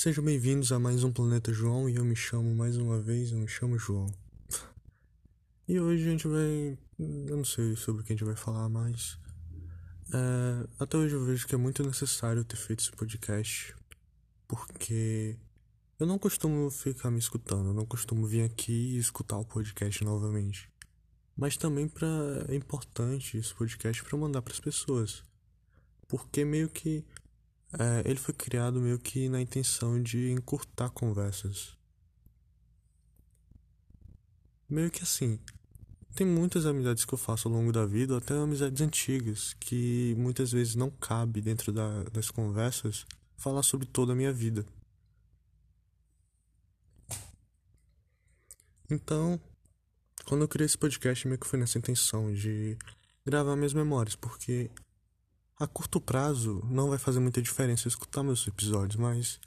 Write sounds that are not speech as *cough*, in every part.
Sejam bem-vindos a mais um Planeta João e eu me chamo mais uma vez, eu me chamo João. E hoje a gente vai. Eu não sei sobre o que a gente vai falar, mas. É, até hoje eu vejo que é muito necessário ter feito esse podcast, porque eu não costumo ficar me escutando, eu não costumo vir aqui e escutar o podcast novamente. Mas também para é importante esse podcast para mandar para as pessoas, porque meio que é, ele foi criado meio que na intenção de encurtar conversas. Meio que assim, tem muitas amizades que eu faço ao longo da vida, até amizades antigas, que muitas vezes não cabe dentro da, das conversas falar sobre toda a minha vida. Então, quando eu criei esse podcast, meio que foi nessa intenção de gravar minhas memórias, porque a curto prazo não vai fazer muita diferença escutar meus episódios, mas,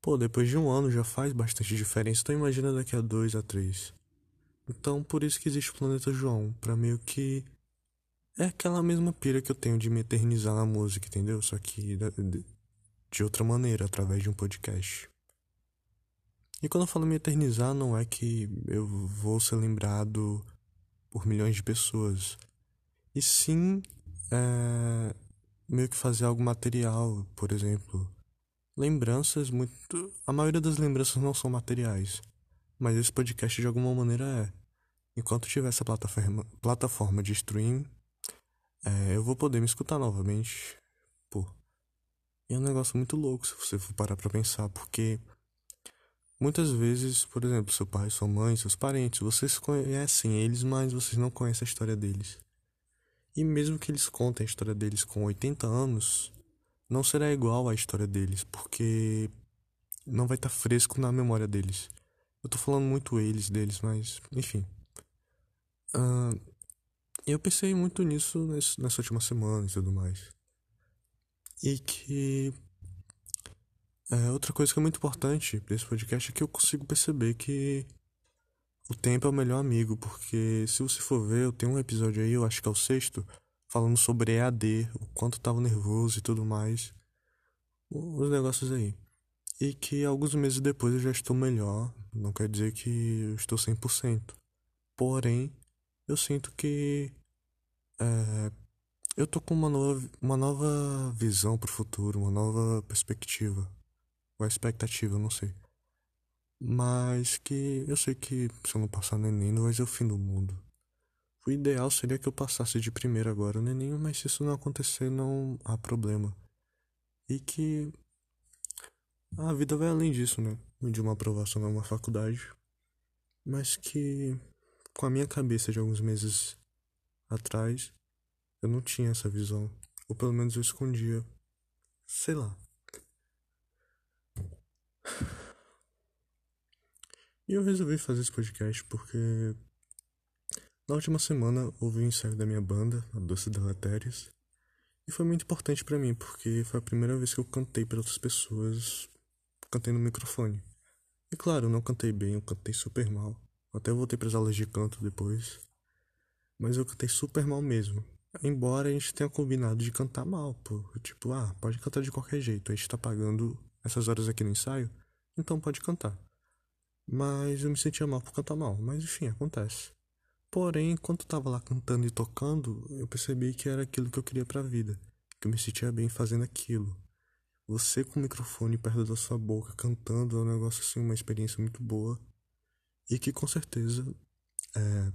pô, depois de um ano já faz bastante diferença, então imagina daqui a dois a três. Então, por isso que existe o Planeta João, para meio que é aquela mesma pira que eu tenho de me eternizar na música, entendeu? Só que de outra maneira, através de um podcast. E quando eu falo me eternizar, não é que eu vou ser lembrado por milhões de pessoas. E sim, é, meio que fazer algo material, por exemplo. Lembranças muito. A maioria das lembranças não são materiais. Mas esse podcast de alguma maneira é. Enquanto tiver essa plataforma, plataforma de stream, é, eu vou poder me escutar novamente. Pô. E é um negócio muito louco se você for parar pra pensar, porque muitas vezes, por exemplo, seu pai, sua mãe, seus parentes, vocês conhecem eles, mas vocês não conhecem a história deles. E mesmo que eles contem a história deles com 80 anos, não será igual à história deles, porque não vai estar tá fresco na memória deles. Eu tô falando muito eles deles, mas enfim. Uh, eu pensei muito nisso nessa última semana e tudo mais. E que. É, outra coisa que é muito importante para esse podcast é que eu consigo perceber que o tempo é o melhor amigo, porque se você for ver, eu tenho um episódio aí, eu acho que é o sexto, falando sobre EAD, o quanto eu tava nervoso e tudo mais. Os negócios aí. E que alguns meses depois eu já estou melhor, não quer dizer que eu estou 100%. Porém, eu sinto que é, eu tô com uma nova, uma nova visão pro futuro, uma nova perspectiva. Ou expectativa, não sei. Mas que eu sei que se eu não passar no Enem não vai ser o fim do mundo. O ideal seria que eu passasse de primeiro agora no Enem, mas se isso não acontecer, não há problema. E que a vida vai além disso, né? De uma aprovação numa faculdade. Mas que com a minha cabeça de alguns meses atrás, eu não tinha essa visão. Ou pelo menos eu escondia. Sei lá. E eu resolvi fazer esse podcast porque na última semana houve um ensaio da minha banda, a Doce Deletérios, e foi muito importante para mim porque foi a primeira vez que eu cantei para outras pessoas, cantei no microfone. E claro, eu não cantei bem, eu cantei super mal. Até voltei para as aulas de canto depois. Mas eu cantei super mal mesmo. Embora a gente tenha combinado de cantar mal, pô. Tipo, ah, pode cantar de qualquer jeito. A gente tá pagando essas horas aqui no ensaio, então pode cantar. Mas eu me sentia mal por cantar mal. Mas enfim, acontece. Porém, enquanto eu tava lá cantando e tocando, eu percebi que era aquilo que eu queria pra vida. Que eu me sentia bem fazendo aquilo. Você com o microfone perto da sua boca cantando é um negócio assim, uma experiência muito boa. E que com certeza é,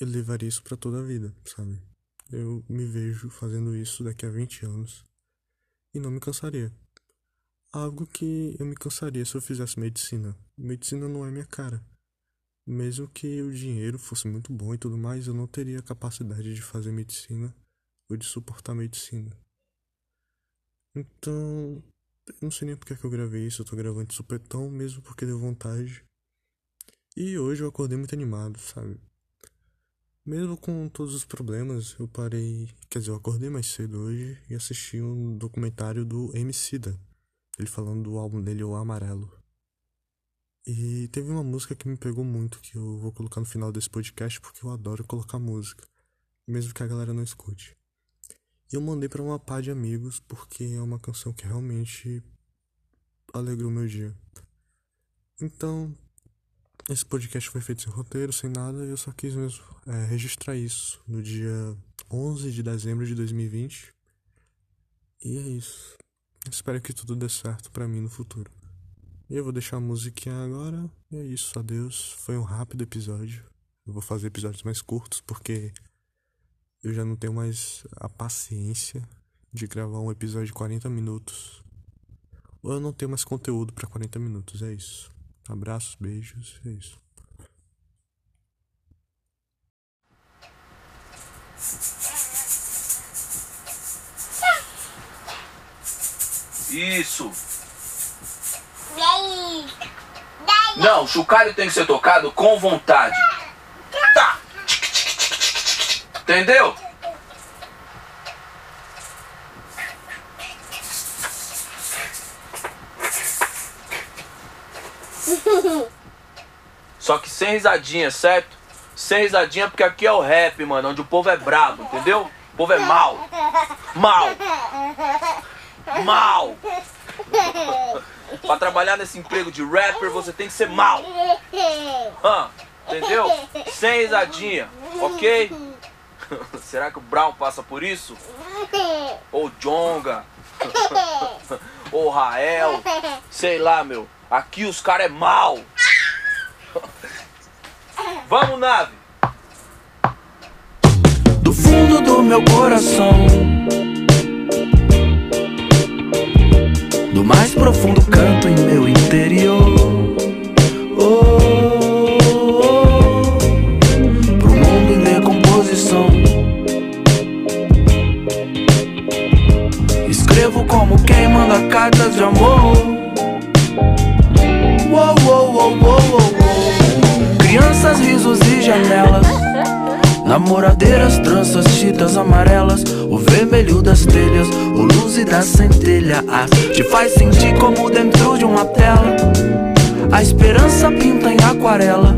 eu levaria isso para toda a vida, sabe? Eu me vejo fazendo isso daqui a 20 anos e não me cansaria. Algo que eu me cansaria se eu fizesse medicina. Medicina não é minha cara. Mesmo que o dinheiro fosse muito bom e tudo mais, eu não teria capacidade de fazer medicina ou de suportar medicina. Então, eu não sei nem porque é que eu gravei isso, eu tô gravando de supetão mesmo porque deu vontade. E hoje eu acordei muito animado, sabe? Mesmo com todos os problemas, eu parei. Quer dizer, eu acordei mais cedo hoje e assisti um documentário do Emicida. Ele falando do álbum dele, O Amarelo. E teve uma música que me pegou muito, que eu vou colocar no final desse podcast, porque eu adoro colocar música, mesmo que a galera não escute. E eu mandei para uma pá de amigos, porque é uma canção que realmente alegrou meu dia. Então, esse podcast foi feito sem roteiro, sem nada, eu só quis mesmo é, registrar isso no dia 11 de dezembro de 2020. E é isso. Espero que tudo dê certo para mim no futuro. E eu vou deixar a musiquinha agora. E é isso, adeus. Foi um rápido episódio. Eu vou fazer episódios mais curtos porque eu já não tenho mais a paciência de gravar um episódio de 40 minutos. Ou eu não tenho mais conteúdo para 40 minutos, é isso. Abraços, beijos, é isso. Isso. Não, o chocalho tem que ser tocado com vontade. Tá. Entendeu? *laughs* Só que sem risadinha, certo? Sem risadinha porque aqui é o rap, mano, onde o povo é brabo, entendeu? O povo é mal. Mal. *laughs* Mal. pra trabalhar nesse emprego de rapper, você tem que ser mal. Hã? Entendeu? Sem risadinha, ok? *laughs* Será que o Brown passa por isso? Ou Jonga? *laughs* Ou Rael? Sei lá, meu. Aqui os caras é mal. *laughs* Vamos, nave. Do fundo do meu coração. Profundo canto em Namoradeiras, tranças, chitas amarelas O vermelho das telhas, o luz e da centelha ah, Te faz sentir como dentro de uma tela. A esperança pinta em aquarela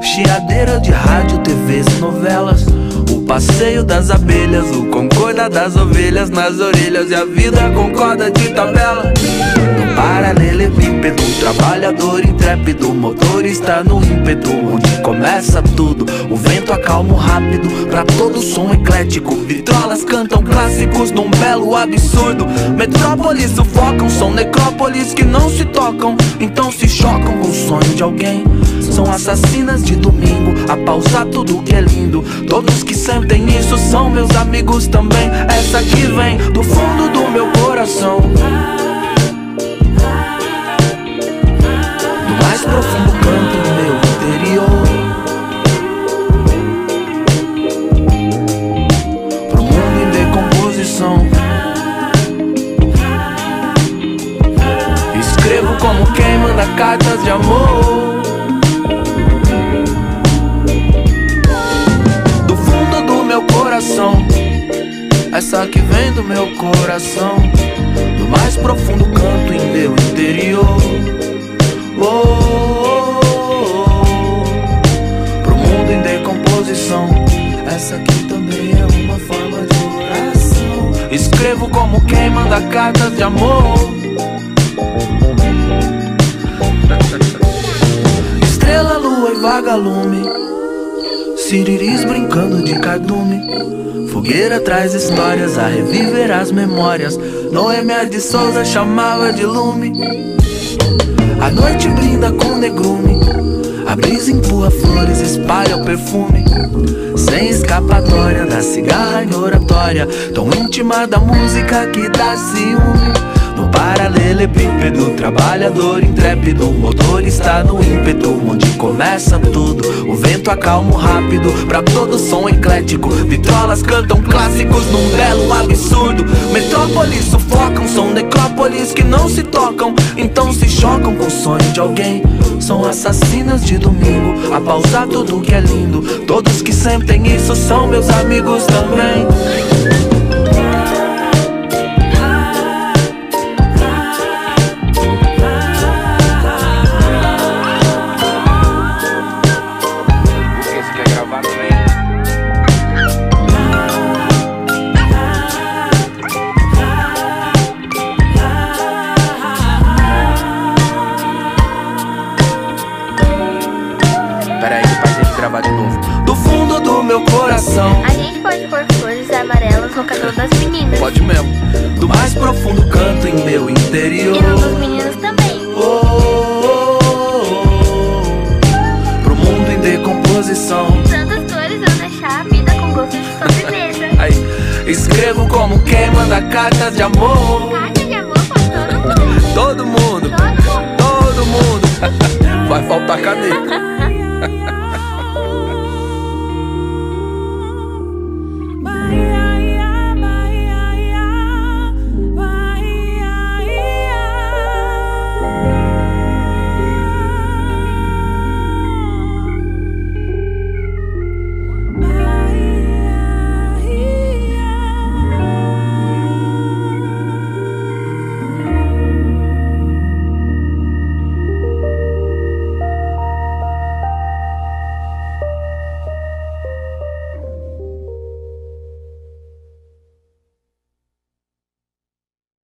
Chiadeira de rádio, TVs e novelas O passeio das abelhas, o concorda das ovelhas Nas orelhas e a vida concorda de tabela paralelepípedo, trabalhador intrépido Motorista no ímpeto, onde começa tudo. O vento acalma rápido, pra todo som eclético. Vitrolas cantam clássicos num belo absurdo. Metrópolis sufocam, são necrópolis que não se tocam. Então se chocam com o sonho de alguém. São assassinas de domingo, a pausar tudo que é lindo. Todos que sentem isso são meus amigos também. Essa que vem do fundo do meu coração profundo canto do meu interior. Pro mundo em decomposição Escrevo como quem manda cartas de amor. Do fundo do meu coração. Essa que vem do meu coração. Do mais profundo canto em meu interior oh, oh, oh. Pro mundo em decomposição. Essa aqui também é uma forma de oração. Escrevo como quem manda cartas de amor. Estrela, lua e vagalume Siriris brincando de cardume. Fogueira traz histórias a reviver as memórias. Noemia de Souza chamava de lume A noite brinda com negrume. A brisa empurra flores, espalha o perfume. Sem escapatória da cigarra em oratória. Tão íntima da música que dá ciúme. No paralelepípedo, trabalhador intrépido. O motor está no ímpeto, onde começa tudo. O vento acalma rápido, pra todo som eclético. Vitrolas cantam clássicos num belo absurdo. Metrópolis sufocam, são necrópolis que não se tocam Chocam com o sonho de alguém. São assassinas de domingo, a pausar tudo que é lindo. Todos que sentem isso são meus amigos também meninas. Pode mesmo. Do mais profundo canto em meu interior. E dos meninos também. Oh, oh, oh. Pro mundo em decomposição. Tantas cores eu deixar a vida com gosto de sobremesa. *laughs* Aí, escrevo como quem manda cartas de amor. Carta de amor com todo mundo. Todo mundo, Todo mundo. todo mundo. *laughs*